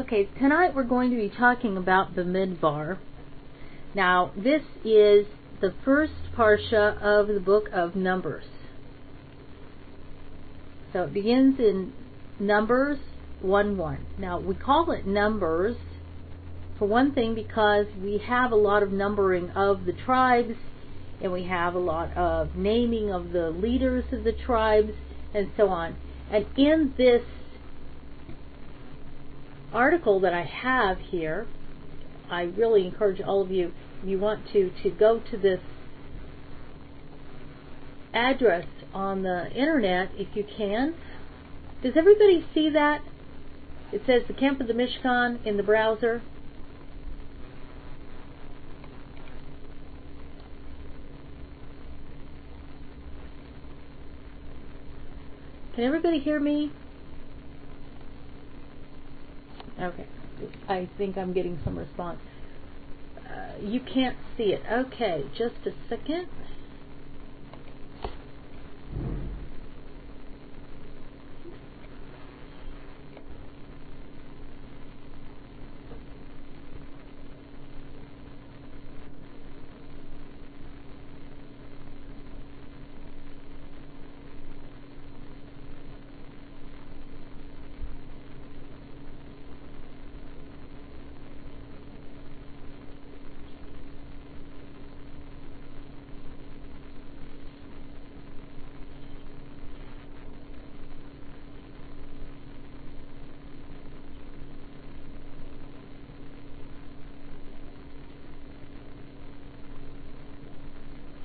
Okay, tonight we're going to be talking about the Midbar. Now, this is the first parsha of the book of Numbers. So it begins in Numbers 1 1. Now, we call it Numbers for one thing because we have a lot of numbering of the tribes and we have a lot of naming of the leaders of the tribes and so on. And in this article that I have here, I really encourage all of you, if you want to, to go to this address on the internet if you can. Does everybody see that? It says the camp of the Mishkan in the browser. Can everybody hear me? Okay. I think I'm getting some response. Uh, you can't see it. Okay, just a second.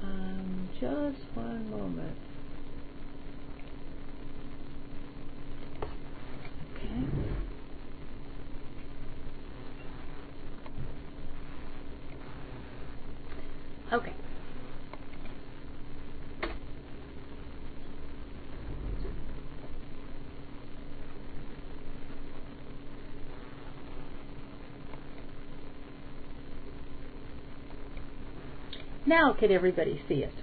Um, just one moment. Okay. Okay. Now can everybody see it?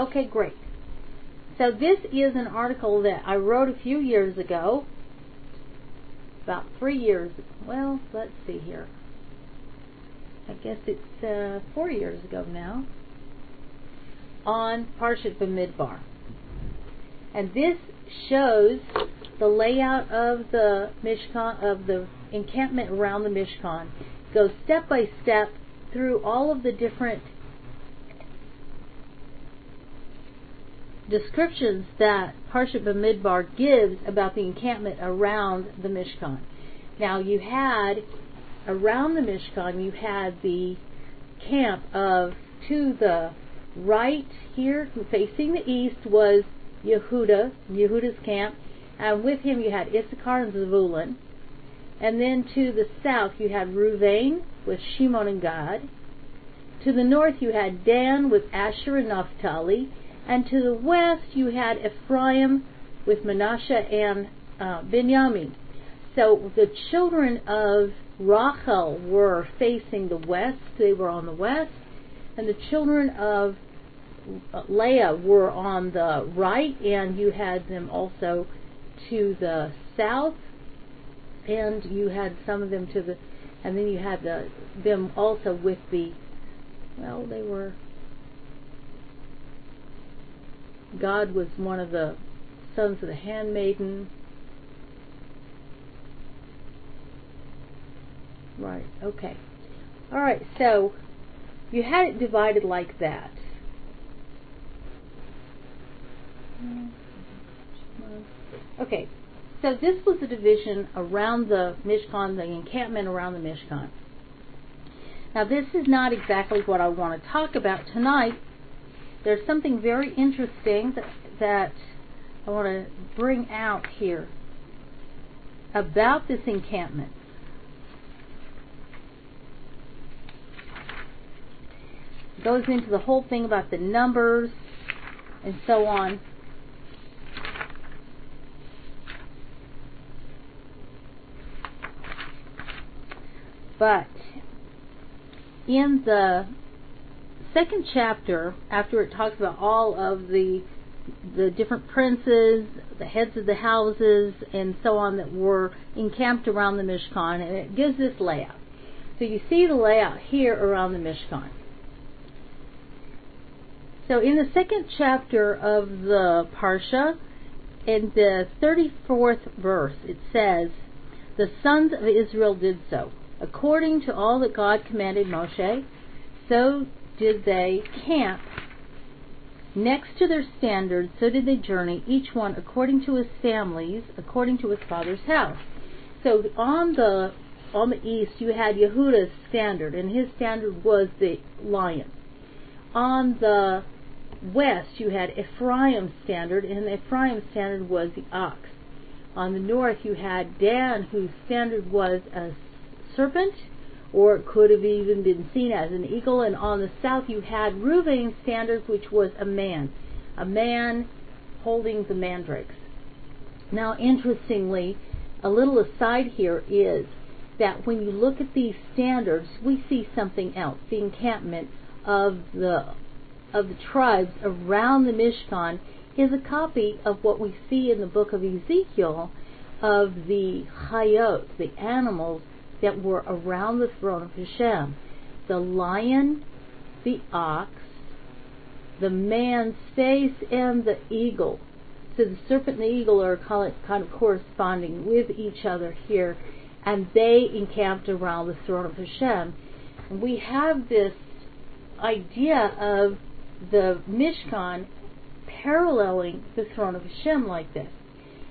Okay, great. So this is an article that I wrote a few years ago, about three years. Well, let's see here. I guess it's uh, four years ago now, on Parshat Bamidbar. And this shows the layout of the Mishkan, of the encampment around the Mishkan. Goes step by step through all of the different descriptions that Parshat Bamidbar gives about the encampment around the Mishkan. Now you had around the Mishkan you had the camp of to the right here facing the east was Yehuda, Yehuda's camp, and with him you had Issachar and Zebulun. And then to the south you had Ruvain with Shimon and Gad. To the north you had Dan with Asher and Naphtali. And to the west you had Ephraim with Manasseh and uh, Benjamin. So the children of Rachel were facing the west, they were on the west, and the children of Leah were on the right, and you had them also to the south, and you had some of them to the, and then you had the them also with the, well, they were. Gad was one of the sons of the handmaiden. Right, okay. All right, so you had it divided like that. Okay, so this was the division around the Mishkan, the encampment around the Mishkan. Now, this is not exactly what I want to talk about tonight. There's something very interesting that, that I want to bring out here about this encampment. Goes into the whole thing about the numbers and so on. But in the second chapter, after it talks about all of the the different princes, the heads of the houses, and so on that were encamped around the Mishkan, and it gives this layout. So you see the layout here around the Mishkan. So in the second chapter of the Parsha, in the 34th verse, it says, The sons of Israel did so. According to all that God commanded Moshe, so did they camp next to their standard, so did they journey, each one according to his families, according to his father's house. So on the on the east you had Yehuda's standard, and his standard was the lion. On the west you had Ephraim's standard, and Ephraim's standard was the ox. On the north you had Dan, whose standard was a serpent, or it could have even been seen as an eagle. And on the south you had Reuben's standard, which was a man, a man holding the mandrakes. Now, interestingly, a little aside here is that when you look at these standards, we see something else. The encampment of the of the tribes around the Mishkan is a copy of what we see in the book of Ezekiel of the Hayot, the animals that were around the throne of Hashem. The lion, the ox, the man's face, and the eagle. So the serpent and the eagle are kind of corresponding with each other here, and they encamped around the throne of Hashem. And we have this idea of the Mishkan paralleling the throne of Hashem like this,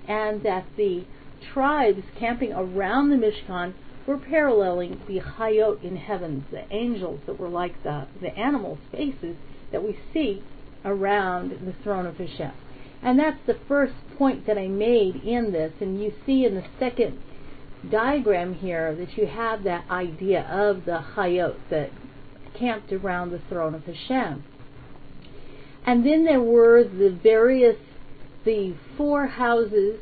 and that the tribes camping around the Mishkan were paralleling the Hayot in heavens, the angels that were like the, the animal faces that we see around the throne of Hashem. And that's the first point that I made in this. And you see in the second diagram here that you have that idea of the Hayot that camped around the throne of Hashem. And then there were the various, the four houses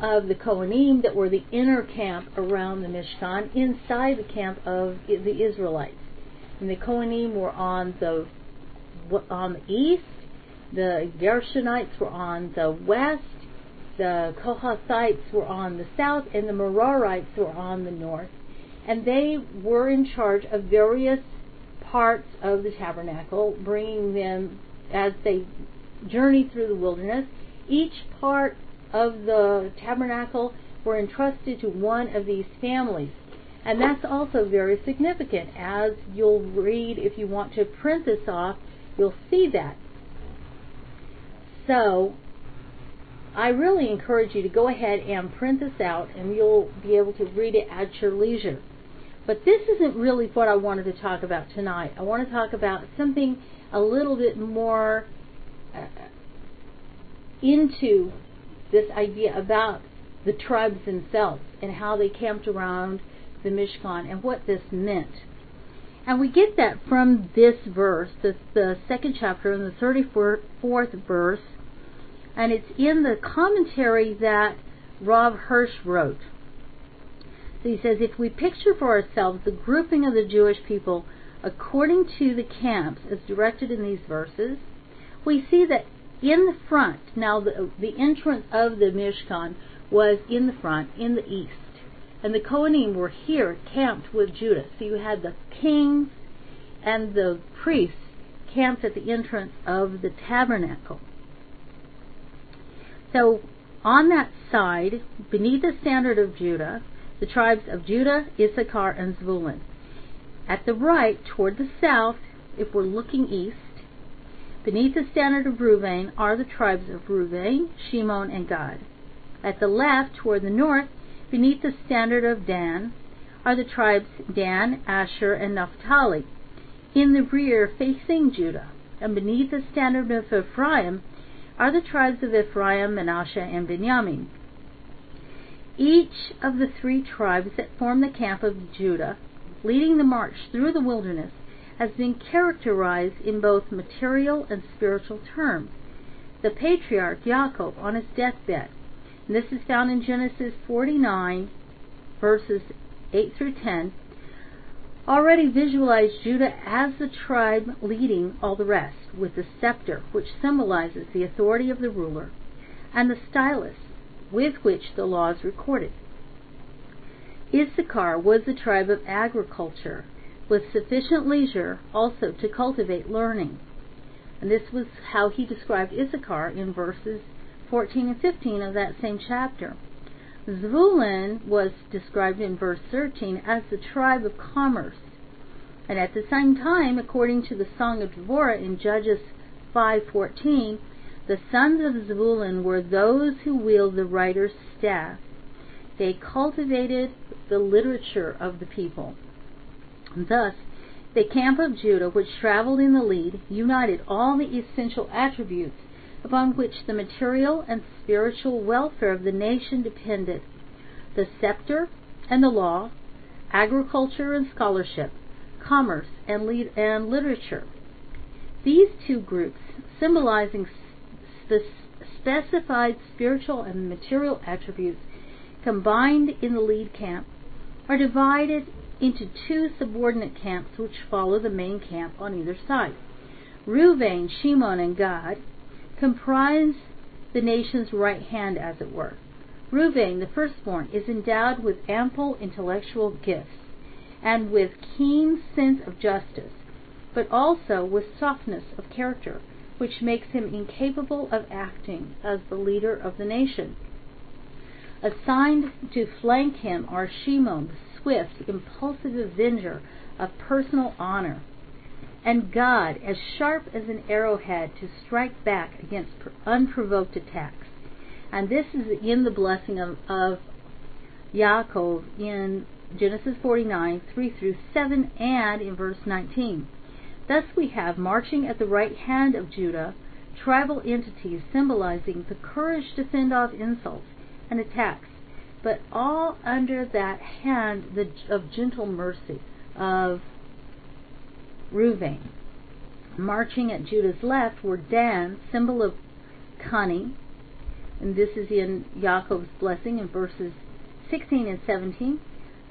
of the Kohanim that were the inner camp around the Mishkan, inside the camp of the Israelites. And the Kohanim were on the on the east, the Gershonites were on the west, the Kohathites were on the south, and the Merarites were on the north. And they were in charge of various parts of the tabernacle, bringing them as they journeyed through the wilderness. Each part of the tabernacle were entrusted to one of these families. And that's also very significant. As you'll read, if you want to print this off, you'll see that. So, I really encourage you to go ahead and print this out, and you'll be able to read it at your leisure. But this isn't really what I wanted to talk about tonight. I want to talk about something a little bit more uh, into this idea about the tribes themselves and how they camped around the Mishkan and what this meant. And we get that from this verse, this, the second chapter in the 34th verse, and it's in the commentary that Rav Hirsch wrote. So he says, if we picture for ourselves the grouping of the Jewish people according to the camps as directed in these verses, we see that in the front, now the, the entrance of the Mishkan was in the front, in the east. And the Kohanim were here camped with Judah. So you had the kings and the priests camped at the entrance of the tabernacle. So on that side, beneath the standard of Judah, the tribes of Judah, Issachar, and Zebulun. At the right, toward the south, if we're looking east, Beneath the standard of Reuben are the tribes of Reuben, Shimon, and Gad. At the left, toward the north, beneath the standard of Dan, are the tribes Dan, Asher, and Naphtali. In the rear, facing Judah, and beneath the standard of Ephraim, are the tribes of Ephraim, Manasseh, and Benjamin. Each of the three tribes that form the camp of Judah, leading the march through the wilderness, has been characterized in both material and spiritual terms. The patriarch Jacob on his deathbed, and this is found in Genesis 49, verses 8 through 10, already visualized Judah as the tribe leading all the rest, with the scepter, which symbolizes the authority of the ruler, and the stylus, with which the law is recorded. Issachar was the tribe of agriculture, with sufficient leisure also to cultivate learning. And this was how he described Issachar in verses 14 and 15 of that same chapter. Zvulun was described in verse 13 as the tribe of commerce. And at the same time, according to the Song of Deborah in Judges 5:14, the sons of Zvulun were those who wield the writer's staff. They cultivated the literature of the people. Thus, the camp of Judah, which traveled in the lead, united all the essential attributes upon which the material and spiritual welfare of the nation depended the scepter and the law, agriculture and scholarship, commerce and, lead, and literature. These two groups, symbolizing the specified spiritual and material attributes combined in the lead camp, are divided into two subordinate camps which follow the main camp on either side. Reuven, Shimon, and Gad comprise the nation's right hand, as it were. Reuven, the firstborn, is endowed with ample intellectual gifts and with keen sense of justice, but also with softness of character, which makes him incapable of acting as the leader of the nation. Assigned to flank him are Shimon, the swift, impulsive avenger of personal honor, and Gad as sharp as an arrowhead to strike back against unprovoked attacks. And this is in the blessing of, of Yaakov in Genesis 49, 3 through 7, and in verse 19. Thus we have marching at the right hand of Judah tribal entities symbolizing the courage to fend off insults and attacks, but all under that hand of gentle mercy of Reuven. Marching at Judah's left were Dan, symbol of cunning, and this is in Yaakov's blessing in verses 16 and 17.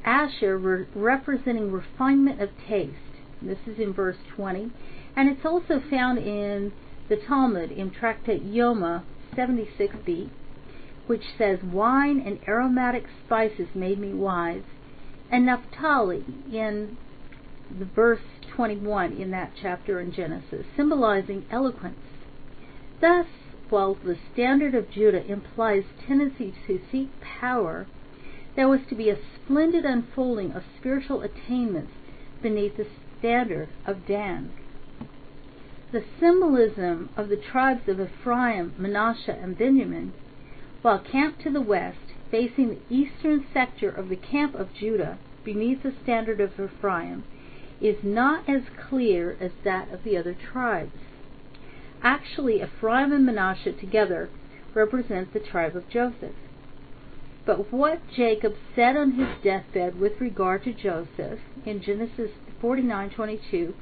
Asher re- representing refinement of taste. This is in verse 20. And it's also found in the Talmud in Tractate Yoma 76b, which says, Wine and aromatic spices made me wise. And Naphtali in the verse 21 in that chapter in Genesis, symbolizing eloquence. Thus, while the standard of Judah implies tendency to seek power, there was to be a splendid unfolding of spiritual attainments beneath the standard of Dan. The symbolism of the tribes of Ephraim, Manasseh, and Benjamin, while camped to the west, facing the eastern sector of the camp of Judah beneath the standard of Ephraim, is not as clear as that of the other tribes. Actually, Ephraim and Manasseh together represent the tribe of Joseph. But what Jacob said on his deathbed with regard to Joseph in Genesis 49:22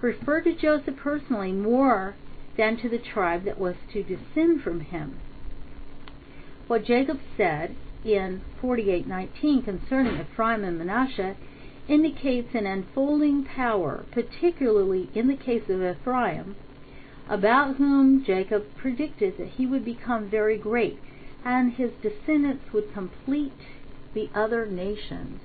referred to Joseph personally more than to the tribe that was to descend from him. What Jacob said in 48:19 concerning Ephraim and Manasseh indicates an unfolding power, particularly in the case of Ephraim, about whom Jacob predicted that he would become very great, and his descendants would complete the other nations.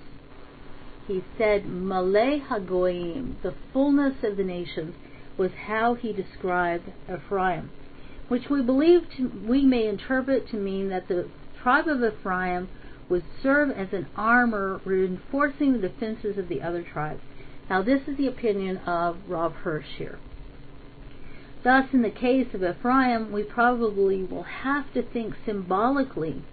He said, Malay Hagoyim, the fullness of the nations, was how he described Ephraim, which we believe to, we may interpret to mean that the tribe of Ephraim would serve as an armor reinforcing the defenses of the other tribes. Now, this is the opinion of Rav Hirsch here. Thus, in the case of Ephraim, we probably will have to think symbolically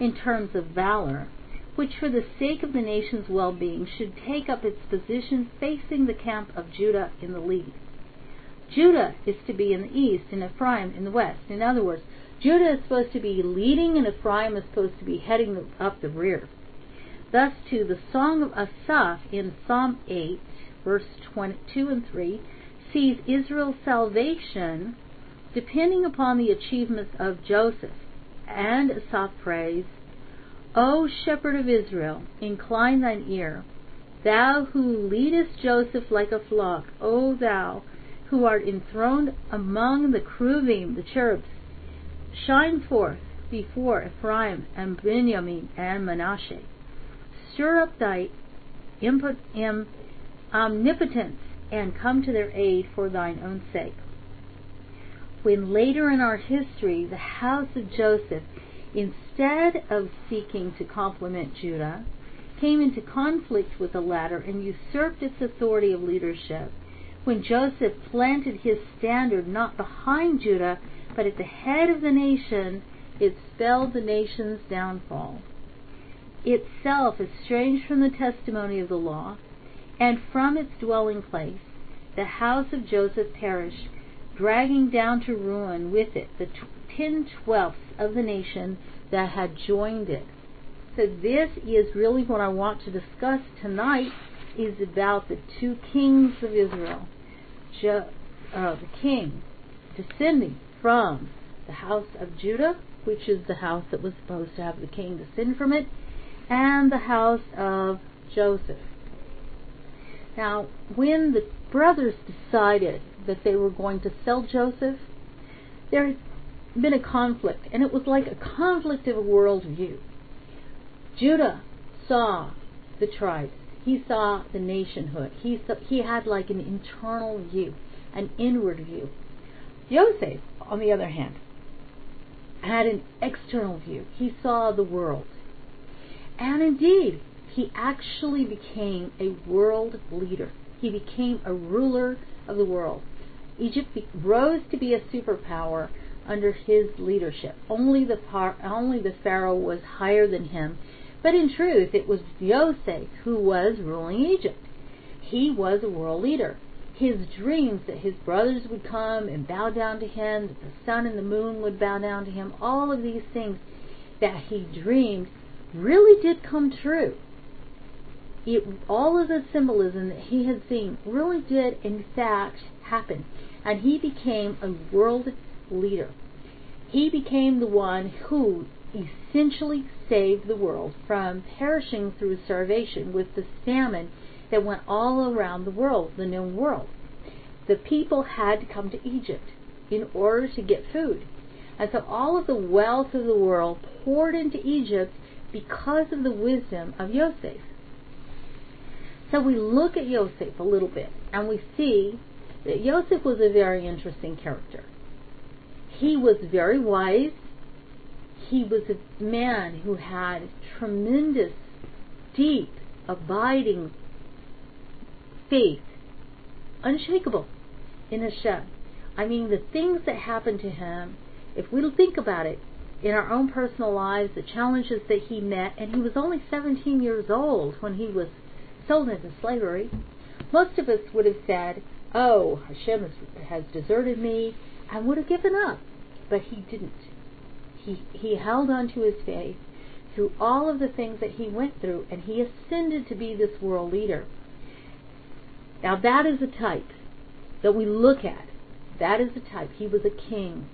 in terms of valor, which for the sake of the nation's well being should take up its position facing the camp of Judah in the lead. Judah is to be in the east and Ephraim in the west. In other words, Judah is supposed to be leading and Ephraim is supposed to be heading up the rear. Thus, to the Song of Asaph in Psalm 8, verse 22 and 3, sees Israel's salvation depending upon the achievements of Joseph. And Asaph prays, O shepherd of Israel, incline thine ear. Thou who leadest Joseph like a flock, O thou who art enthroned among the cherubim, the cherubs, shine forth before Ephraim and Benjamin and Manasseh. Stir up thy omnipotence and come to their aid for thine own sake. When later in our history the house of Joseph, instead of seeking to complement Judah, came into conflict with the latter and usurped its authority of leadership, when Joseph planted his standard not behind Judah, but at the head of the nation, it spelled the nation's downfall. Itself estranged from the testimony of the law, and from its dwelling place, the house of Joseph perished, dragging down to ruin with it the ten twelfths of the nation that had joined it. So this is really what I want to discuss tonight is about the two kings of Israel. Uh, the king descending from the house of Judah, which is the house that was supposed to have the king descend from it, and the house of Joseph. Now, when the brothers decided that they were going to sell Joseph, there had been a conflict, and it was like a conflict of a worldview. Judah saw the tribes. He saw the nationhood. He saw, he had like an internal view, an inward view. Joseph, on the other hand, had an external view. He saw the world. And indeed, he actually became a world leader. He became a ruler of the world. Egypt rose to be a superpower under his leadership. Only the par- only the pharaoh was higher than him, but in truth it was Yosef who was ruling Egypt. He was a world leader. His dreams that his brothers would come and bow down to him, that the sun and the moon would bow down to him, all of these things that he dreamed really did come true it, all of the symbolism that he had seen really did, in fact, happen. And he became a world leader. He became the one who essentially saved the world from perishing through starvation with the famine that went all around the world, the known world. The people had to come to Egypt in order to get food. And so all of the wealth of the world poured into Egypt because of the wisdom of Yosef. So we look at Yosef a little bit and we see that Yosef was a very interesting character. He was very wise. He was a man who had tremendous, deep, abiding faith, unshakable in Hashem. I mean, the things that happened to him, if we think about it, in our own personal lives, the challenges that he met, and he was only 17 years old when he was sold into slavery, most of us would have said, Oh, Hashem has deserted me, and would have given up. But he didn't. He, he held on to his faith through all of the things that he went through, and he ascended to be this world leader. Now, that is a type that we look at. That is the type. He was a king.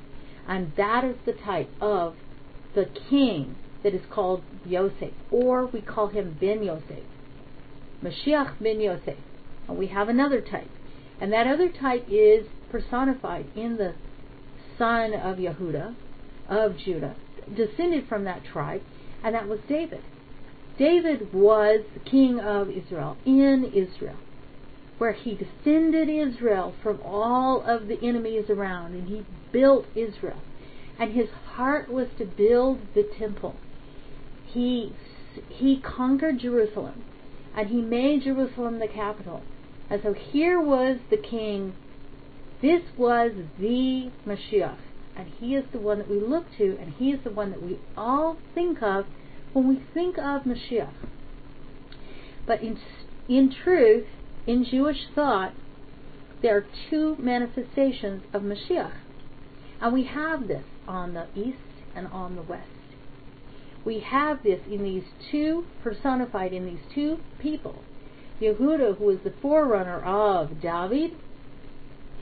And that is the type of the king that is called Yosef, or we call him Ben Yosef. Mashiach ben Yosef. And we have another type. And that other type is personified in the son of Yehuda, of Judah, descended from that tribe, and that was David. David was king of Israel, in Israel, where he defended Israel from all of the enemies around, and he built Israel. And his heart was to build the temple. He, he conquered Jerusalem and he made Jerusalem the capital. And so here was the king. This was the Mashiach. And he is the one that we look to, and he is the one that we all think of when we think of Mashiach. But in, in truth, in Jewish thought, there are two manifestations of Mashiach. And we have this on the east and on the west we have this in these two, personified in these two people. Yehuda, who was the forerunner of David,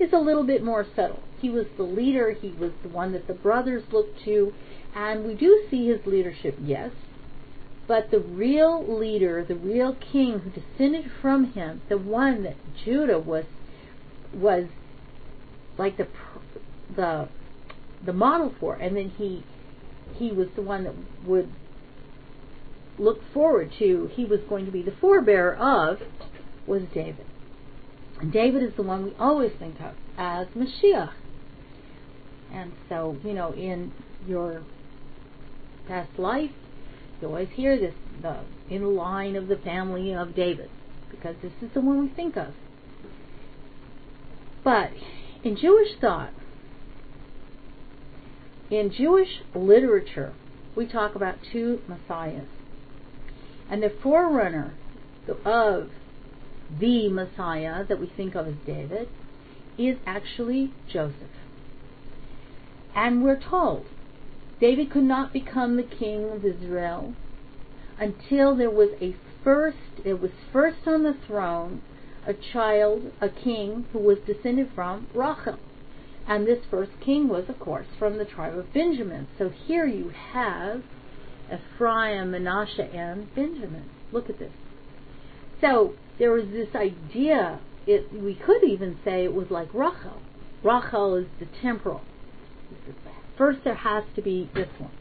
is a little bit more subtle. He was the leader, he was the one that the brothers looked to, and we do see his leadership, yes, But the real leader, the real king who descended from him, the one that Judah was was like the the the model for, and then he he was the one that would look forward to. He was going to be the forebearer of was David. And David is the one we always think of as Mashiach. And so, you know, in your past life, you always hear this the in line of the family of David, because this is the one we think of. But in Jewish thought, in Jewish literature, we talk about two messiahs. And the forerunner of the Messiah that we think of as David is actually Joseph. And we're told David could not become the king of Israel until there was a first, it was first on the throne a child, a king who was descended from Rachel. And this first king was, of course, from the tribe of Benjamin. So here you have Ephraim, Manasseh, and Benjamin. Look at this. So there was this idea, it, we could even say it was like Rachel. Rachel is the temporal. First there has to be this one.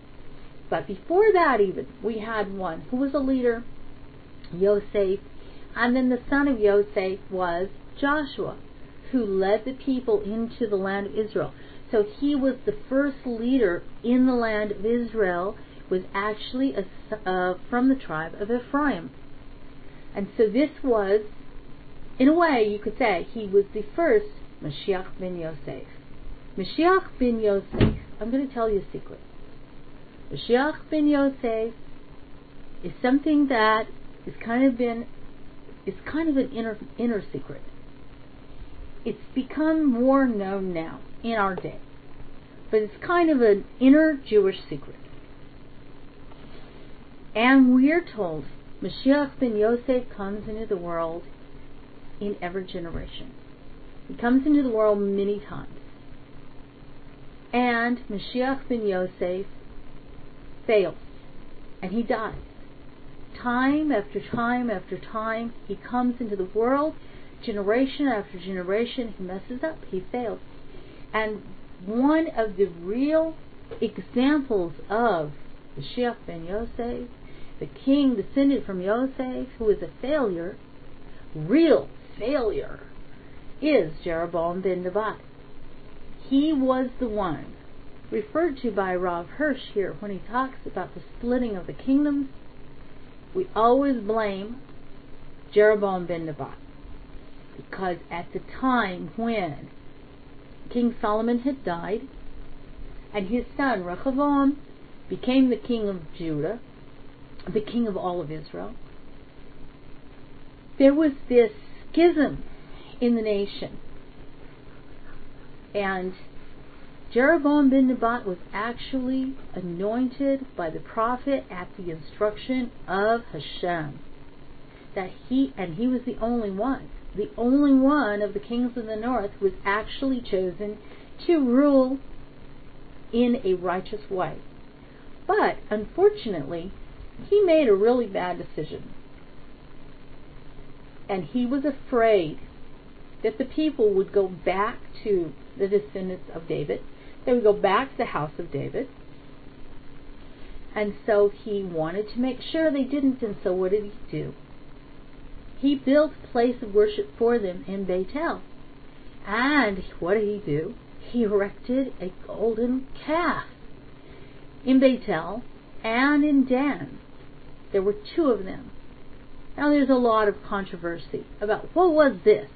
But before that even, we had one who was a leader, Yosef, and then the son of Yosef was Joshua, who led the people into the land of Israel. So he was the first leader in the land of Israel, was actually a, uh, from the tribe of Ephraim. And so this was, in a way, you could say, he was the first Mashiach ben Yosef. Mashiach ben Yosef, I'm going to tell you a secret. Mashiach ben Yosef is something that is kind of been, is kind of an inner, inner secret. It's become more known now in our day. But it's kind of an inner Jewish secret. And we're told Mashiach ben Yosef comes into the world in every generation. He comes into the world many times. And Mashiach ben Yosef fails. And he dies. Time after time after time, he comes into the world, generation after generation, he messes up, he fails. And one of the real examples of Mashiach ben Yosef the king descended from Yosef, who is a failure, real failure, is Jeroboam ben Nebat. He was the one referred to by Rav Hirsch here when he talks about the splitting of the kingdoms. We always blame Jeroboam ben Nebat because at the time when King Solomon had died and his son Rehoboam became the king of Judah, the king of all of Israel, there was this schism in the nation. And Jeroboam ben Nebat was actually anointed by the prophet at the instruction of Hashem. That he, and he was the only one, the only one of the kings of the north was actually chosen to rule in a righteous way. But unfortunately, he made a really bad decision. And he was afraid that the people would go back to the descendants of David. They would go back to the house of David. And so he wanted to make sure they didn't, and so what did he do? He built a place of worship for them in Bethel. And what did he do? He erected a golden calf in Bethel and in Dan. There were two of them. Now there's a lot of controversy about what was this.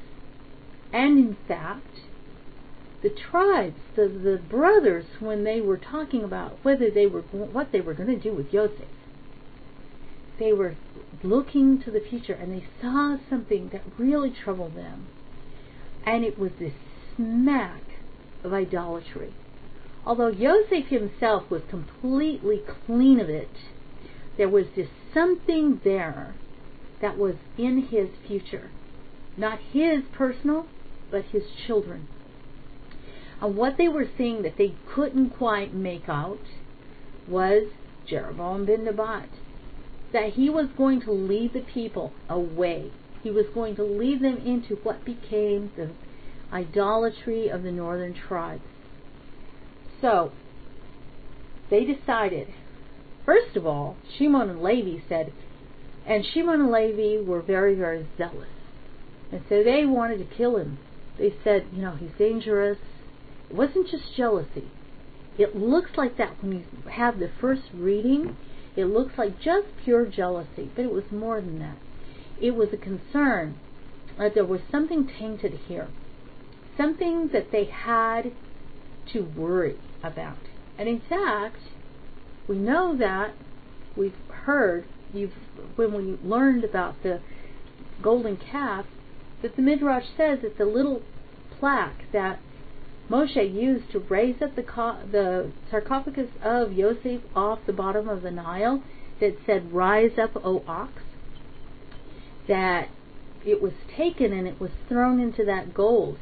And in fact, the tribes, the, the brothers, when they were talking about whether they were what they were going to do with Yosef, they were looking to the future and they saw something that really troubled them. And it was this smack of idolatry. Although Yosef himself was completely clean of it, there was this something there that was in his future. Not his personal, but his children. And what they were seeing that they couldn't quite make out was Jeroboam ben Nebat. that he was going to lead the people away. He was going to lead them into what became the idolatry of the northern tribes. So, they decided, first of all, Shimon and Levi said, and Shimon and Levi were very, very zealous. And so they wanted to kill him. They said, you know, he's dangerous. It wasn't just jealousy. It looks like that when you have the first reading. It looks like just pure jealousy, but it was more than that. It was a concern that there was something tainted here, something that they had to worry about. And in fact, we know that we've heard you've when we learned about the golden calf that the midrash says that the little plaque that Moshe used to raise up the the sarcophagus of Yosef off the bottom of the Nile that said "Rise up, O ox," that it was taken and it was thrown into that gold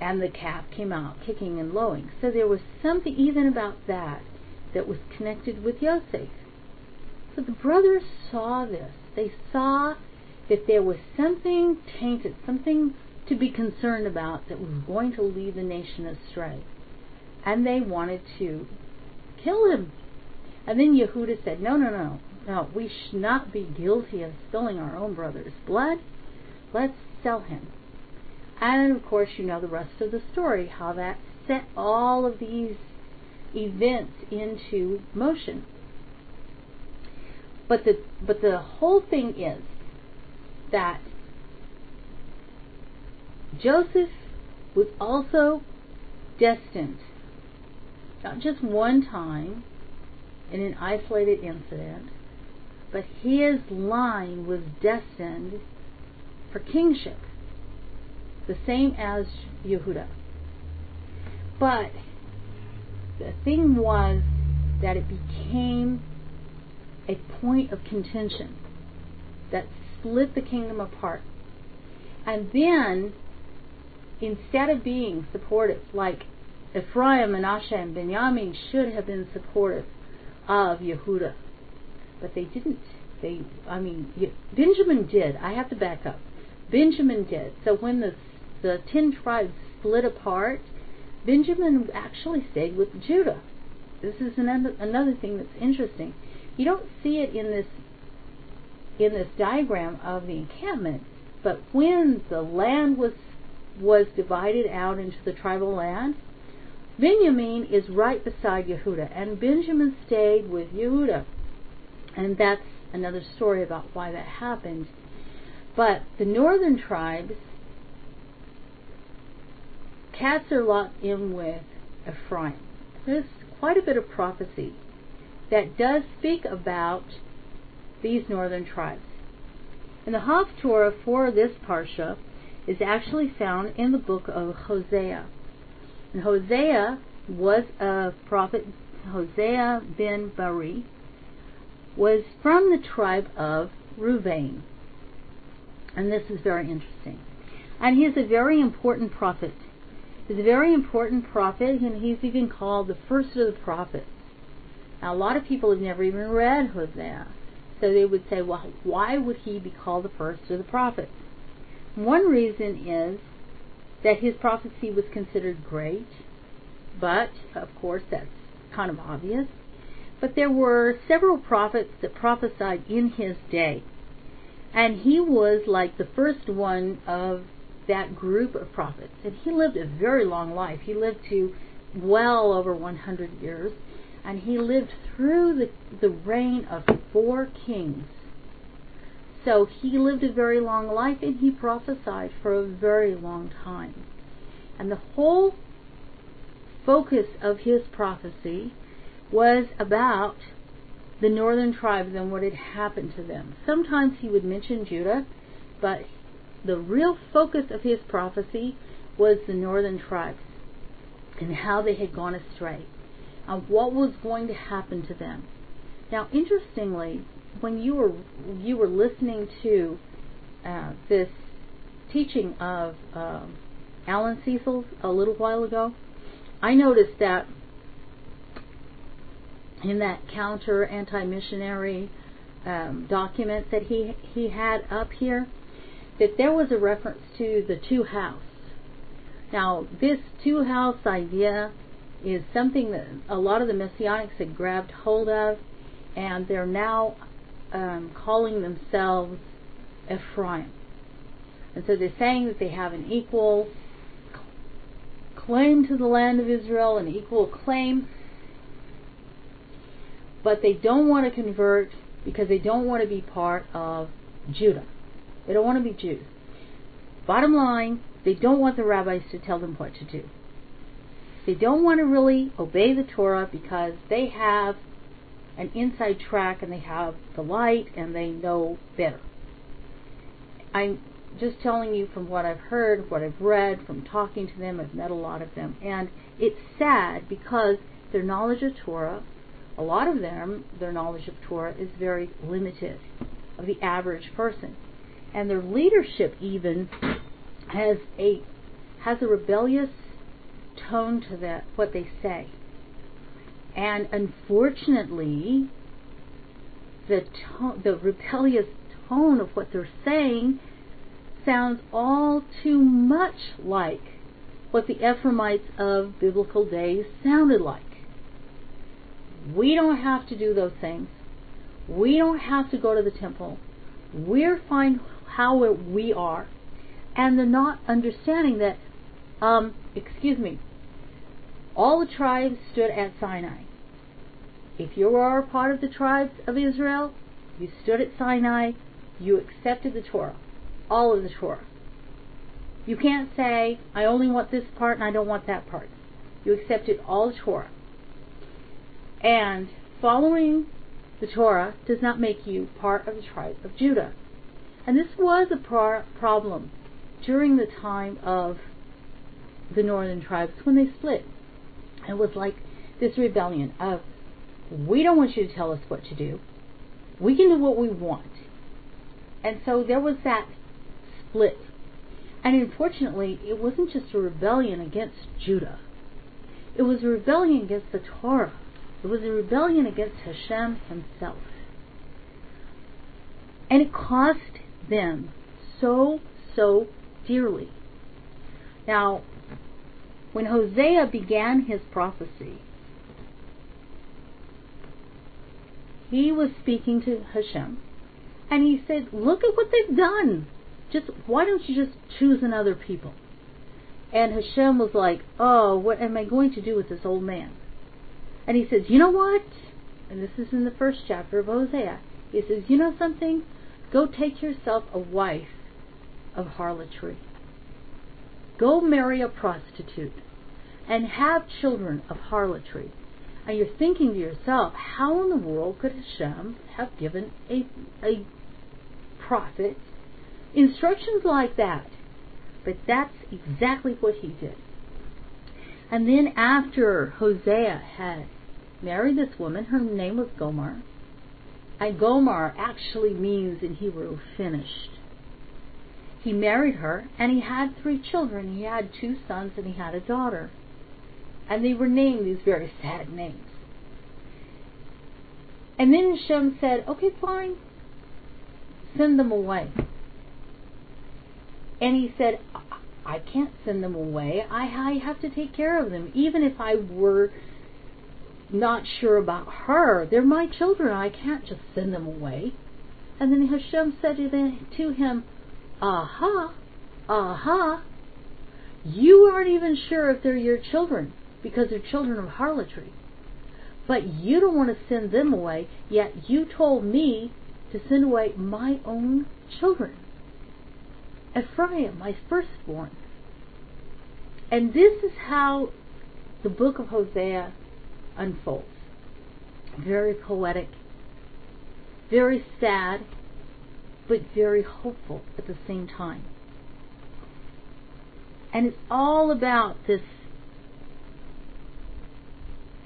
and the calf came out kicking and lowing. So there was something even about that that was connected with Yosef. So the brothers saw this. They saw that there was something tainted, something to be concerned about that was going to lead the nation astray. And they wanted to kill him. And then Yehuda said, No, no, no, no, we should not be guilty of spilling our own brother's blood. Let's sell him. And of course, you know the rest of the story, how that set all of these events into motion. But the but the whole thing is that Joseph was also destined, not just one time in an isolated incident, but his line was destined for kingship the same as Yehuda. But the thing was that it became a point of contention that split the kingdom apart. And then, instead of being supportive, like Ephraim, Manasseh, and Benjamin should have been supportive of Yehuda, but they didn't. They, I mean, Benjamin did. I have to back up. Benjamin did. So when the the ten tribes split apart, Benjamin actually stayed with Judah. This is another thing that's interesting. You don't see it in this in this diagram of the encampment, but when the land was was divided out into the tribal land, Benjamin is right beside Yehuda, and Benjamin stayed with Yehuda, and that's another story about why that happened. But the northern tribes cats are locked in with Ephraim. There's quite a bit of prophecy that does speak about these northern tribes. And the Haftorah for this Parsha is actually found in the book of Hosea. And Hosea was a prophet, Hosea ben Beeri, was from the tribe of Ruvain. And this is very interesting. And he is a very important prophet He's a very important prophet, and he's even called the first of the prophets. Now, a lot of people have never even read Hosea, so they would say, well, why would he be called the first of the prophets? One reason is that his prophecy was considered great, but, of course, that's kind of obvious. But there were several prophets that prophesied in his day. And he was like the first one of that group of prophets. And he lived a very long life. He lived to well over 100 years. And he lived through the, the reign of four kings. So he lived a very long life and he prophesied for a very long time. And the whole focus of his prophecy was about the northern tribes and what had happened to them. Sometimes he would mention Judah, but the real focus of his prophecy was the northern tribes and how they had gone astray and what was going to happen to them. Now, interestingly, when you were you were listening to uh, this teaching of uh, Alan Cecil's a little while ago, I noticed that in that counter anti-missionary um, document that he he had up here that there was a reference to the two house. Now, this two house idea is something that a lot of the messianics had grabbed hold of, and they're now um, calling themselves Ephraim. And so they're saying that they have an equal claim to the land of Israel, an equal claim, but they don't want to convert because they don't want to be part of Judah. They don't want to be Jews. Bottom line, they don't want the rabbis to tell them what to do. They don't want to really obey the Torah because they have an inside track and they have the light and they know better. I'm just telling you from what I've heard, what I've read, from talking to them, I've met a lot of them. And it's sad because their knowledge of Torah, a lot of them, their knowledge of Torah is very limited of the average person. And their leadership even has a has a rebellious tone to that what they say. And unfortunately, the tone, the rebellious tone of what they're saying sounds all too much like what the Ephraimites of biblical days sounded like. We don't have to do those things. We don't have to go to the temple. We're fine how we are. And they're not understanding that, um, excuse me, all the tribes stood at Sinai. If you are a part of the tribes of Israel, you stood at Sinai, you accepted the Torah all of the Torah. You can't say, I only want this part and I don't want that part. You accepted all the Torah. And following the Torah does not make you part of the tribe of Judah. And this was a pro- problem during the time of the northern tribes when they split. It was like this rebellion of, we don't want you to tell us what to do. We can do what we want. And so there was that split. And unfortunately, it wasn't just a rebellion against Judah. It was a rebellion against the Torah. It was a rebellion against Hashem himself. And it cost them so, so dearly. Now, when Hosea began his prophecy, he was speaking to Hashem, and he said, Look at what they've done just why don't you just choose another people? And Hashem was like, oh, what am I going to do with this old man? And he says, you know what? And this is in the first chapter of Hosea. He says, you know something? Go take yourself a wife of harlotry. Go marry a prostitute and have children of harlotry. And you're thinking to yourself, how in the world could Hashem have given a, a prophet Instructions like that. But that's exactly what he did. And then after Hosea had married this woman, her name was Gomer. And Gomer actually means in Hebrew finished. He married her and he had three children. He had two sons and he had a daughter. And they were named these very sad names. And then Shem said, okay, fine, send them away. And he said, I can't send them away. I, I have to take care of them. Even if I were not sure about her, they're my children. I can't just send them away. And then Hashem said to him, Aha, aha, you aren't even sure if they're your children because they're children of harlotry. But you don't want to send them away, yet you told me to send away my own children. Ephraim, my firstborn. And this is how the book of Hosea unfolds. Very poetic, very sad, but very hopeful at the same time. And it's all about this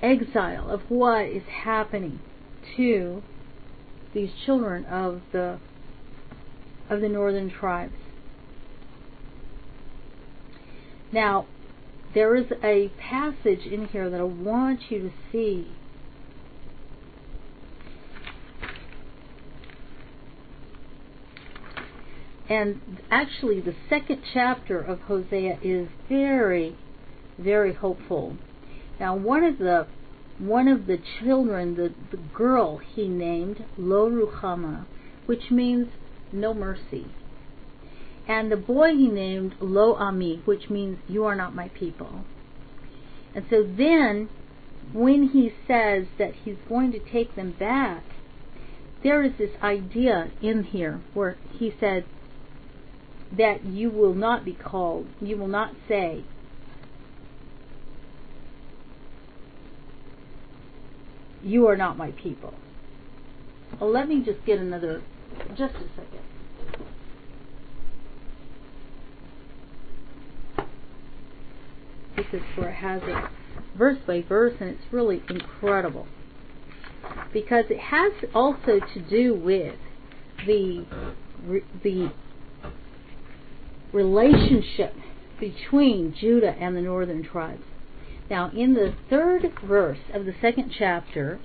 exile of what is happening to these children of the of the northern tribes. Now, there is a passage in here that I want you to see. And actually, the second chapter of Hosea is very, very hopeful. Now, one of the one of the children, the, the girl he named Lo Ruchama, which means no mercy. And the boy he named Lo Ami, which means you are not my people. And so then, when he says that he's going to take them back, there is this idea in here where he said that you will not be called, you will not say, you are not my people. Well, let me just get another, just a second. This is where it has it verse by verse, and it's really incredible because it has also to do with the the relationship between Judah and the northern tribes. Now, in the third verse of the second chapter,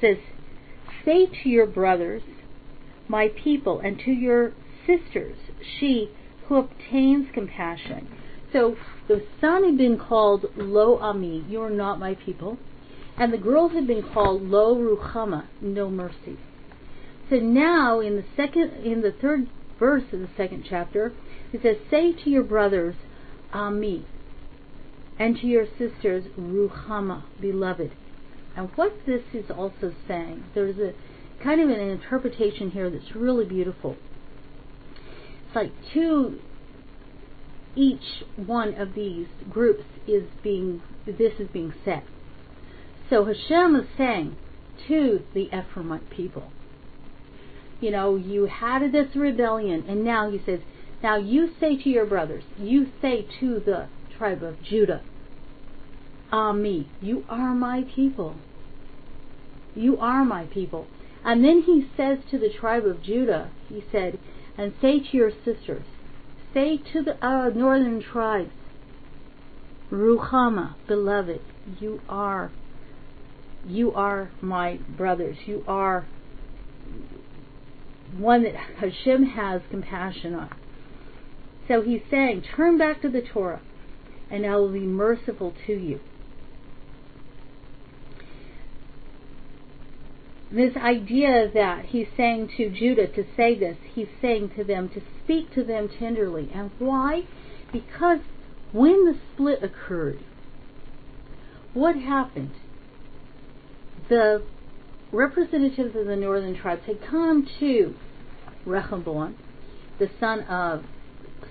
says, Say to your brothers, my people, and to your sisters, she who obtains compassion. So the son had been called Lo Ami, you are not my people, and the girl had been called Lo Ruchama, no mercy. So now in the second, in the third verse of the second chapter, it says, "Say to your brothers, Ami, and to your sisters, Ruchama, beloved." And what this is also saying, there's a kind of an interpretation here that's really beautiful. It's like two each one of these groups is being this is being said. So Hashem is saying to the Ephraimite people, you know, you had this rebellion, and now he says, now you say to your brothers, you say to the tribe of Judah, Ah, me, you are my people. You are my people. And then he says to the tribe of Judah, he said, and say to your sisters, say to the uh, northern tribes, Ruchama, beloved, you are, you are my brothers. You are one that Hashem has compassion on. So he's saying, turn back to the Torah, and I will be merciful to you. This idea that he's saying to Judah to say this, he's saying to them to speak to them tenderly. And why? Because when the split occurred, what happened? The representatives of the northern tribes had come to Rehoboam, the son of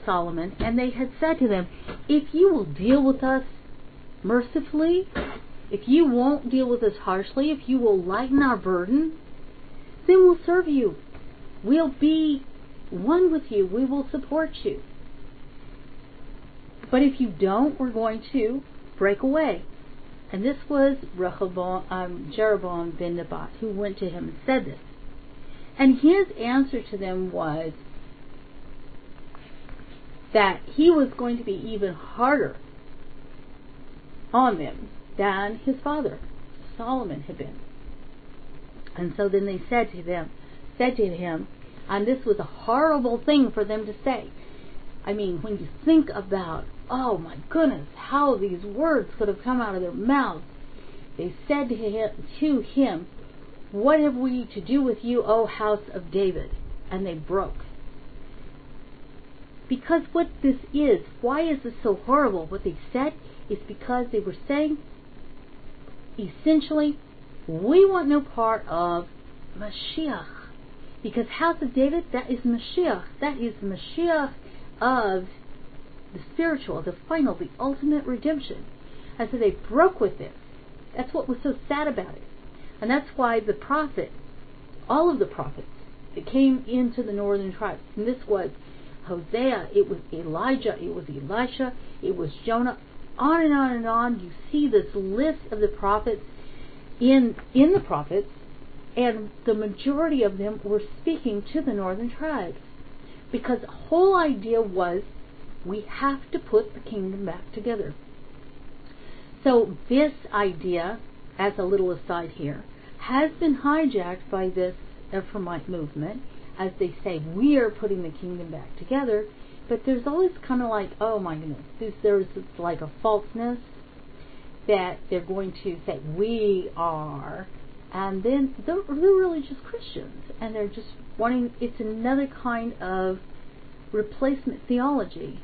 Solomon, and they had said to them, If you will deal with us mercifully, if you won't deal with us harshly, if you will lighten our burden, then we'll serve you. We'll be one with you. We will support you. But if you don't, we're going to break away. And this was Rehoboam, um, Jeroboam ben Nebat who went to him and said this. And his answer to them was that he was going to be even harder on them than his father, Solomon, had been. And so then they said to them, said to him, and this was a horrible thing for them to say. I mean, when you think about, oh my goodness, how these words could have come out of their mouths, they said to him, to him What have we to do with you, O house of David? And they broke. Because what this is, why is this so horrible? What they said is because they were saying, essentially, we want no part of Mashiach. Because House of David, that is Mashiach. That is Mashiach of the spiritual, the final, the ultimate redemption. And so they broke with it. That's what was so sad about it. And that's why the prophet, all of the prophets that came into the northern tribes, and this was Hosea, it was Elijah, it was Elisha, it was Jonah, on and on and on. You see this list of the prophets in in the prophets, and the majority of them were speaking to the northern tribes. Because the whole idea was we have to put the kingdom back together. So this idea, as a little aside here, has been hijacked by this Ephraimite movement, as they say, we are putting the kingdom back together. But there's always kind of like, oh my goodness, there's, there's like a falseness that they're going to say, we are. And then they're, they're really just Christians. And they're just wanting, it's another kind of replacement theology.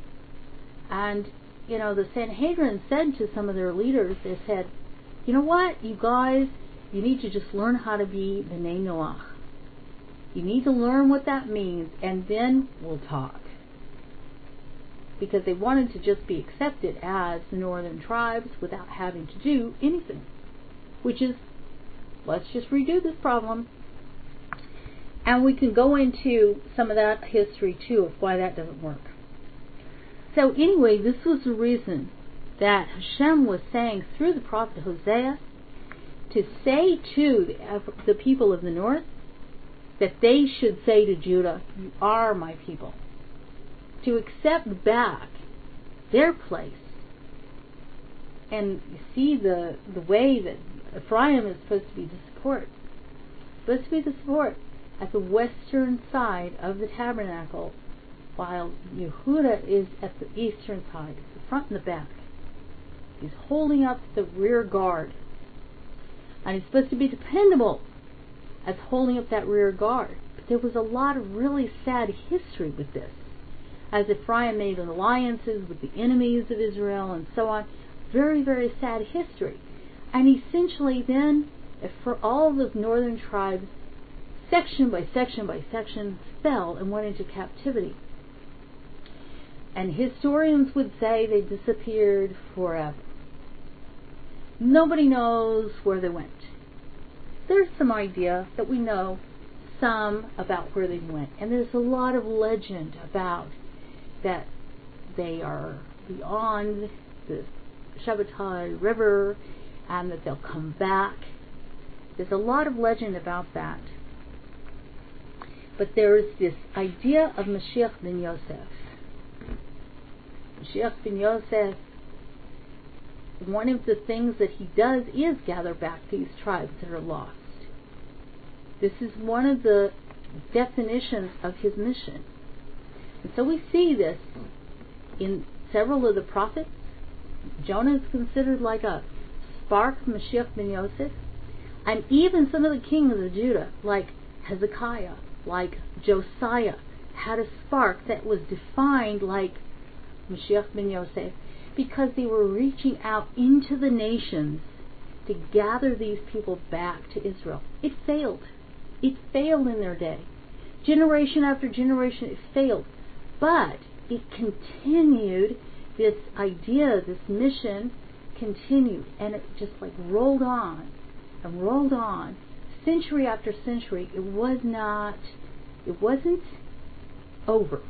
And, you know, the Sanhedrin said to some of their leaders, they said, you know what, you guys, you need to just learn how to be B'nai Noach. You need to learn what that means, and then we'll talk. Because they wanted to just be accepted as the northern tribes without having to do anything. Which is, let's just redo this problem. And we can go into some of that history too of why that doesn't work. So, anyway, this was the reason that Hashem was saying through the prophet Hosea to say to the people of the north that they should say to Judah, You are my people. To accept back their place. And you see the, the way that Ephraim is supposed to be the support. Supposed to be the support at the western side of the tabernacle, while Yehuda is at the eastern side, the front and the back. He's holding up the rear guard. And he's supposed to be dependable as holding up that rear guard. But there was a lot of really sad history with this. As Ephraim made alliances with the enemies of Israel and so on. Very, very sad history. And essentially then, for all the northern tribes, section by section by section, fell and went into captivity. And historians would say they disappeared forever. Nobody knows where they went. There's some idea that we know some about where they went. And there's a lot of legend about that they are beyond the Shabbatai River and that they'll come back. There's a lot of legend about that. But there is this idea of Mashiach ben Yosef. Mashiach ben Yosef one of the things that he does is gather back these tribes that are lost. This is one of the definitions of his mission. And so we see this in several of the prophets. Jonah is considered like a spark from Mashiach ben Yosef. And even some of the kings of Judah, like Hezekiah, like Josiah, had a spark that was defined like Mashiach ben Yosef because they were reaching out into the nations to gather these people back to Israel. It failed. It failed in their day. Generation after generation, it failed. But it continued, this idea, this mission continued, and it just like rolled on and rolled on. Century after century, it was not, it wasn't over.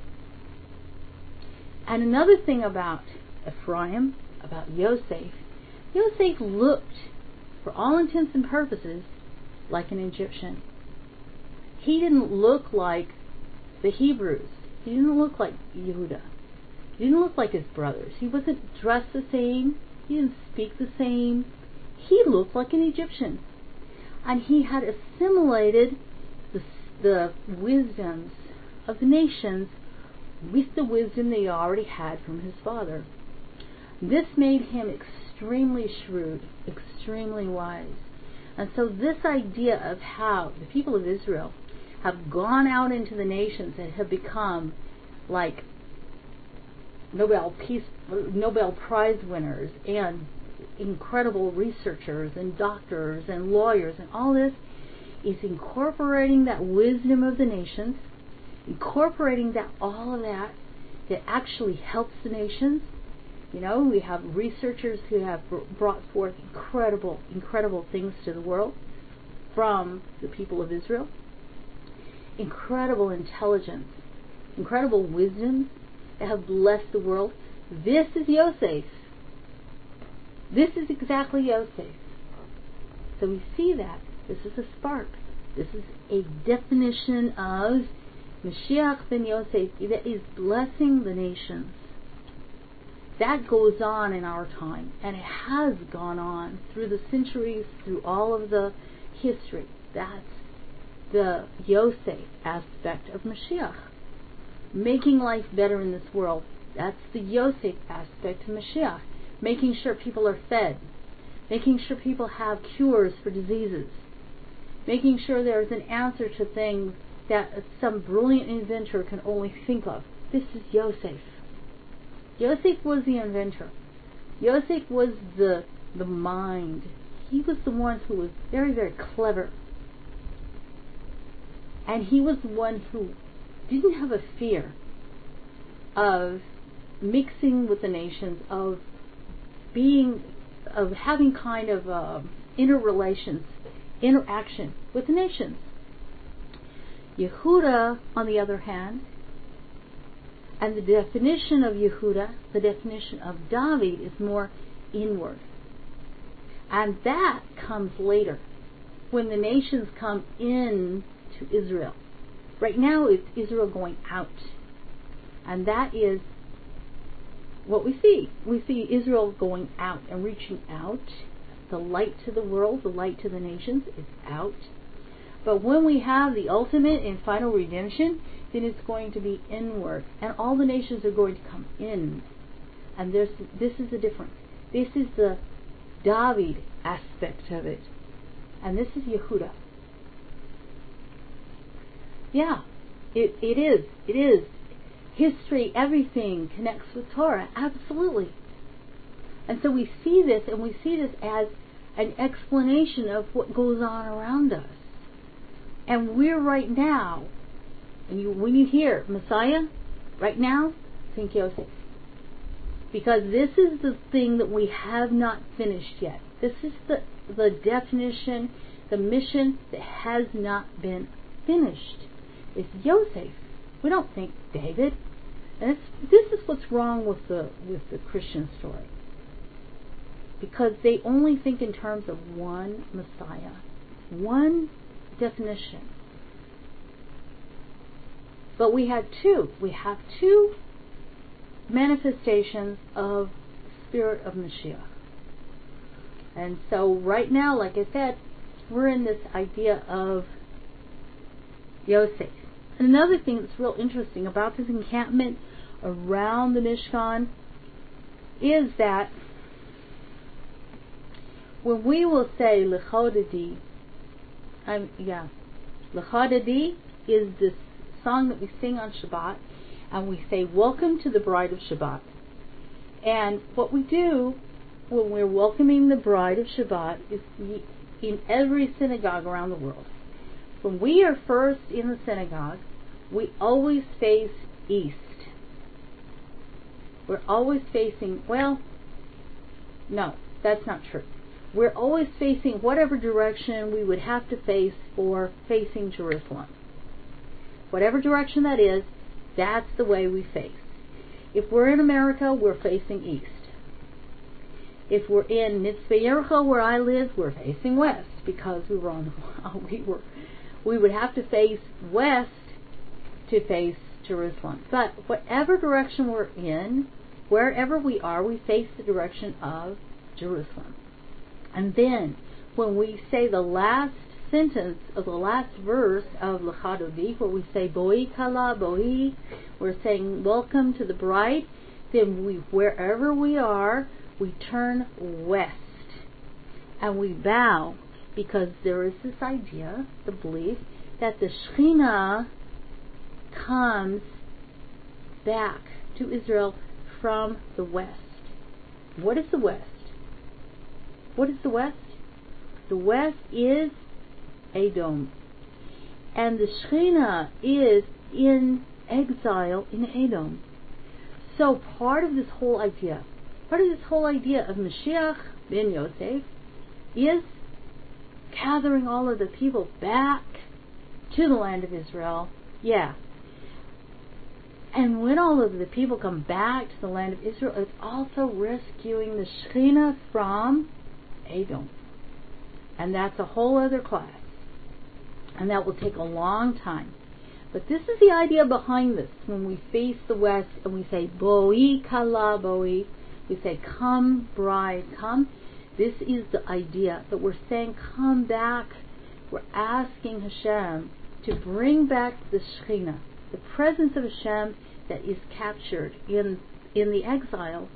And another thing about Ephraim, about Yosef, Yosef looked, for all intents and purposes, like an Egyptian. He didn't look like the Hebrews. He didn't look like Yehuda. He didn't look like his brothers. He wasn't dressed the same. He didn't speak the same. He looked like an Egyptian. And he had assimilated the, the wisdoms of the nations with the wisdom they already had from his father. This made him extremely shrewd, extremely wise. And so, this idea of how the people of Israel have gone out into the nations and have become like Nobel Peace, Nobel Prize winners and incredible researchers and doctors and lawyers and all this is incorporating that wisdom of the nations, incorporating that all of that that actually helps the nations you know, we have researchers who have brought forth incredible, incredible things to the world from the people of Israel. Incredible intelligence, incredible wisdom that have blessed the world. This is Yosef. This is exactly Yosef. So we see that. This is a spark. This is a definition of Mashiach ben Yosef that is blessing the nations that goes on in our time, and it has gone on through the centuries, through all of the history. That's the Yosef aspect of Mashiach. Making life better in this world. That's the Yosef aspect of Mashiach. Making sure people are fed. Making sure people have cures for diseases. Making sure there's an answer to things that some brilliant inventor can only think of. This is Yosef. Yosef was the inventor. Yosef was the the mind. He was the one who was very, very clever. And he was the one who didn't have a fear of mixing with the nations, of being, of having kind of uh, interrelations, interaction with the nations. Yehuda, on the other hand, and the definition of Yehuda, the definition of David, is more inward. And that comes later, when the nations come in to Israel. Right now, it's Israel going out. And that is what we see. We see Israel going out and reaching out. The light to the world, the light to the nations is out. But when we have the ultimate and final redemption, then it's going to be inward. And all the nations are going to come in. And this, this is the difference. This is the David aspect of it. And this is Yehuda. Yeah, it, it is. It is. History, everything connects with Torah. Absolutely. And so we see this, and we see this as an explanation of what goes on around us. And we're right now, and you, when you hear Messiah, right now, think Yosef. Because this is the thing that we have not finished yet. This is the, the definition, the mission that has not been finished. It's Yosef. We don't think David. And this is what's wrong with the with the Christian story. Because they only think in terms of one Messiah, one definition. But we had two. We have two manifestations of spirit of Mashiach. And so right now, like I said, we're in this idea of Yosef. And another thing that's real interesting about this encampment around the Mishkan is that when we will say Lecha Dodi, um, yeah, Lecha Dodi is this song that we sing on Shabbat, and we say, Welcome to the bride of Shabbat. And what we do when we're welcoming the bride of Shabbat is in every synagogue around the world. When we are first in the synagogue, we always face east. We're always facing, well, no, that's not true. We're always facing whatever direction we would have to face for facing Jerusalem. Whatever direction that is, that's the way we face. If we're in America, we're facing east. If we're in Mitzvah where I live, we're facing west because we were on we were we would have to face west to face Jerusalem. But whatever direction we're in, wherever we are, we face the direction of Jerusalem. And then when we say the last sentence of the last verse of Lecha Dodi, where we say Boi Kala Boi, we're saying welcome to the bride, then we wherever we are, we turn west and we bow because there is this idea, the belief, that the Shekhinah comes back to Israel from the west. What is the west? What is the west? The west is Edom. And the Shekhinah is in exile in Edom. So part of this whole idea, part of this whole idea of Mashiach ben Yosef is gathering all of the people back to the land of Israel. Yeah. And when all of the people come back to the land of Israel, it's also rescuing the Shekhinah from Edom. And that's a whole other class. And that will take a long time. But this is the idea behind this. When we face the west and we say, Boi kala boi, we say, come bride, come. This is the idea that we're saying, come back We're asking Hashem to bring back the Shekhinah, the presence of Hashem that is captured in in the exile,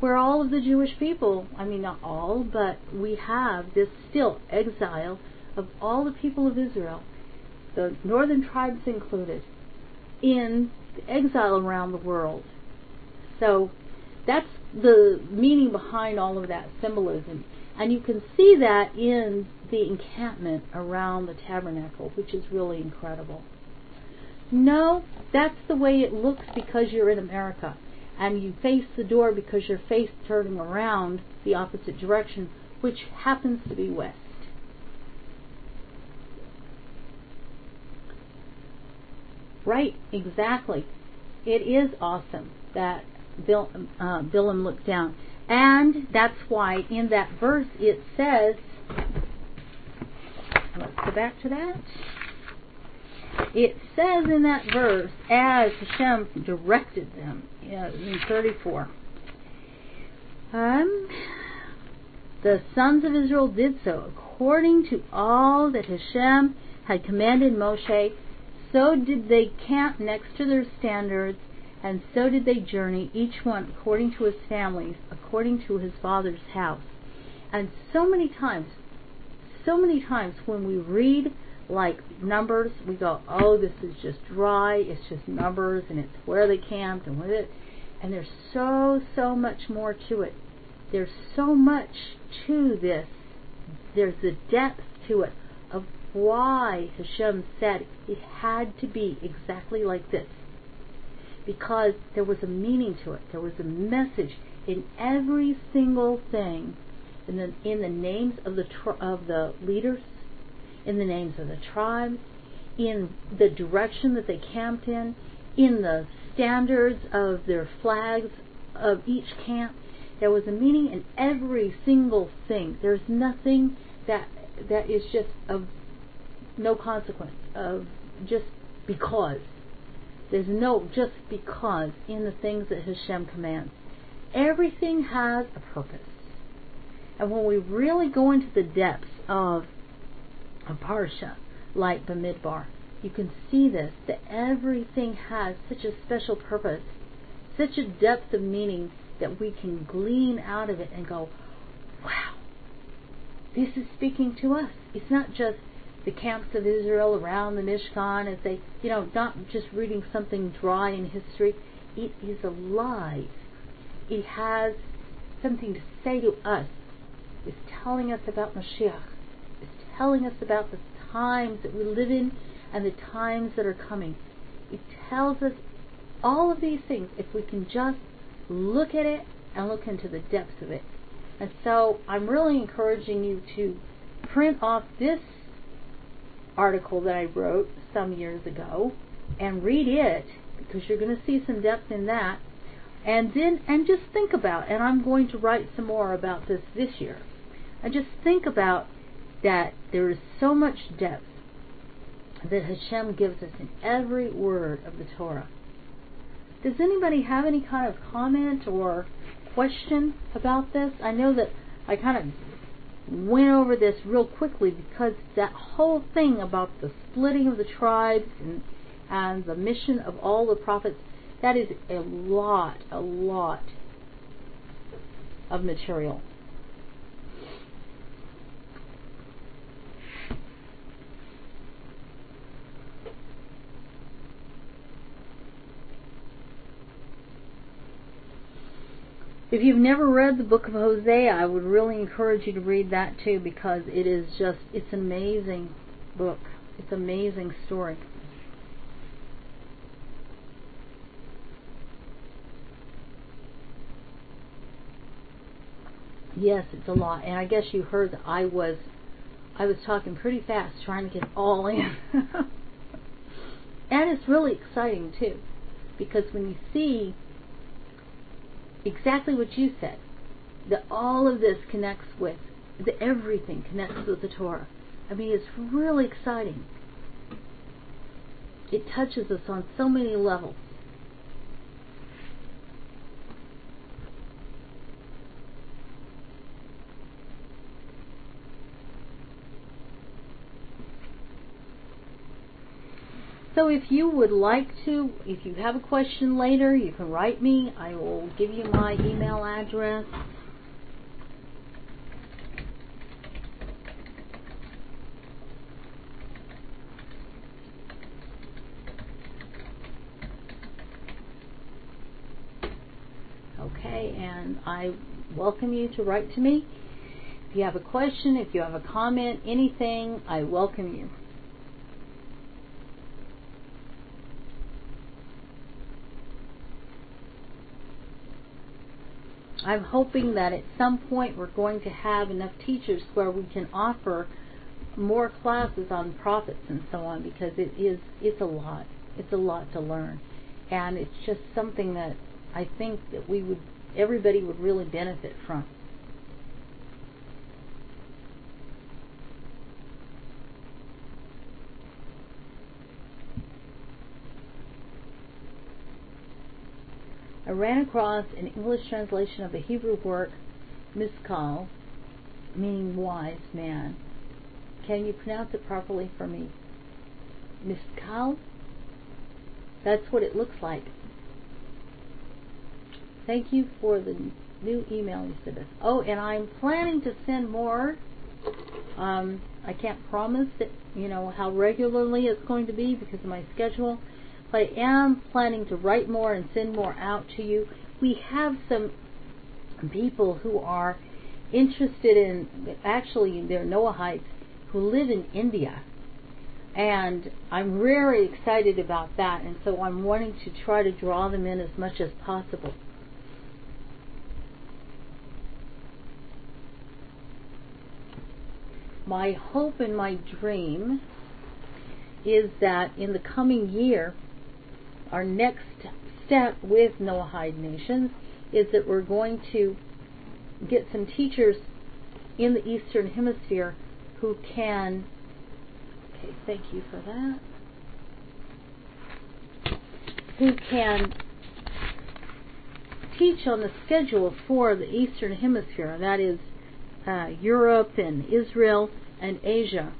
where all of the Jewish people, I mean not all, but we have this still exile of all the people of Israel, the northern tribes included, in exile around the world. So that's the meaning behind all of that symbolism. And you can see that in the encampment around the tabernacle, which is really incredible. No, that's the way it looks because you're in America. And you face the door because your face turning around the opposite direction, which happens to be west. Right, exactly. It is awesome that Bill, uh, Bilam looked down. And that's why in that verse it says, let's go back to that. It says in that verse, as Hashem directed them in 34. Um, the sons of Israel did so according to all that Hashem had commanded Moshe. So did they camp next to their standards and so did they journey, each one according to his families, according to his father's house. And so many times, so many times when we read like numbers, we go, oh, this is just dry, it's just numbers, and it's where they camped and with it. And there's so, so much more to it. There's so much to this. There's the depth to it of why Hashem said it had to be exactly like this because there was a meaning to it. There was a message in every single thing, in the in the names of the of the leaders, in the names of the tribes, in the direction that they camped in, in the standards of their flags of each camp. There was a meaning in every single thing. There's nothing that that is just of no consequence of just because there's no just because in the things that Hashem commands. Everything has a purpose. And when we really go into the depths of a parsha like Bamidbar, you can see this, that everything has such a special purpose, such a depth of meaning that we can glean out of it and go, wow, this is speaking to us. It's not just the camps of Israel around the Mishkan as they, you know, not just reading something dry in history. It is alive. It has something to say to us. It's telling us about Mashiach. Telling us about the times that we live in and the times that are coming. It tells us all of these things if we can just look at it and look into the depths of it. And so I'm really encouraging you to print off this article that I wrote some years ago and read it because you're going to see some depth in that. And then, and just think about, and I'm going to write some more about this this year. And just think about that there is so much depth that Hashem gives us in every word of the Torah. Does anybody have any kind of comment or question about this? I know that I kind of went over this real quickly because that whole thing about the splitting of the tribes and, and the mission of all the prophets, that is a lot, a lot of material. If you've never read the book of Hosea, I would really encourage you to read that too because it is just, it's an amazing book. It's an amazing story. Yes, it's a lot. And I guess you heard that I was I was talking pretty fast trying to get all in. and it's really exciting too because when you see exactly what you said. That all of this connects with, the everything connects with the Torah. I mean, it's really exciting. It touches us on so many levels. So if you would like to, if you have a question later, you can write me. I will give you my email address. Okay, and I welcome you to write to me. If you have a question, if you have a comment, anything, I welcome you. I'm hoping that at some point we're going to have enough teachers where we can offer more classes on prophets and so on because it is it's a lot. It's a lot to learn. And it's just something that I think that we would everybody would really benefit from. I ran across an English translation of the Hebrew word miskal, meaning wise man. Can you pronounce it properly for me? Miskal? That's what it looks like. Thank you for the new email you sent us. Oh, and I'm planning to send more. Um, I can't promise that you know how regularly it's going to be because of my schedule. I am planning to write more and send more out to you. We have some people who are interested in, actually, they're Noahites who live in India. And I'm very excited about that. And so I'm wanting to try to draw them in as much as possible. My hope and my dream is that in the coming year, our next step with Noahide Nations is that we're going to get some teachers in the Eastern Hemisphere who can. Okay, thank you for that. Who can teach on the schedule for the Eastern Hemisphere, and that is uh, Europe and Israel and Asia.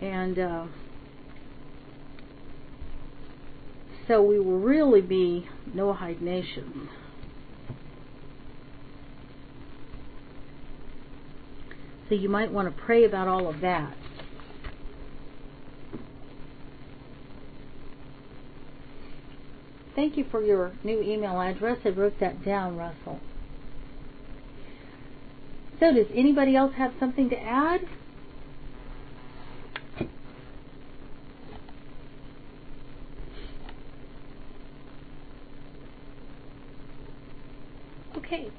And uh, so we will really be Noahide nation. So you might want to pray about all of that. Thank you for your new email address. I wrote that down, Russell. So, does anybody else have something to add? Okay.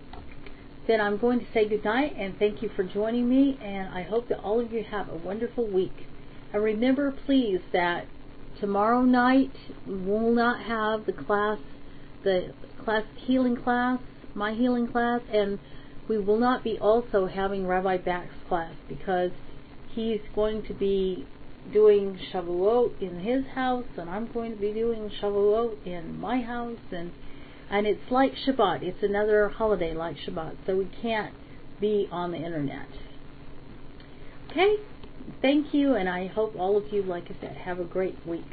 Then I'm going to say goodnight and thank you for joining me, and I hope that all of you have a wonderful week. And remember, please, that tomorrow night we will not have the class, the class healing class, my healing class, and we will not be also having Rabbi Back's class because he's going to be doing Shavuot in his house, and I'm going to be doing Shavuot in my house, and and it's like Shabbat. It's another holiday like Shabbat, so we can't be on the internet. Okay? Thank you, and I hope all of you, like I said, have a great week.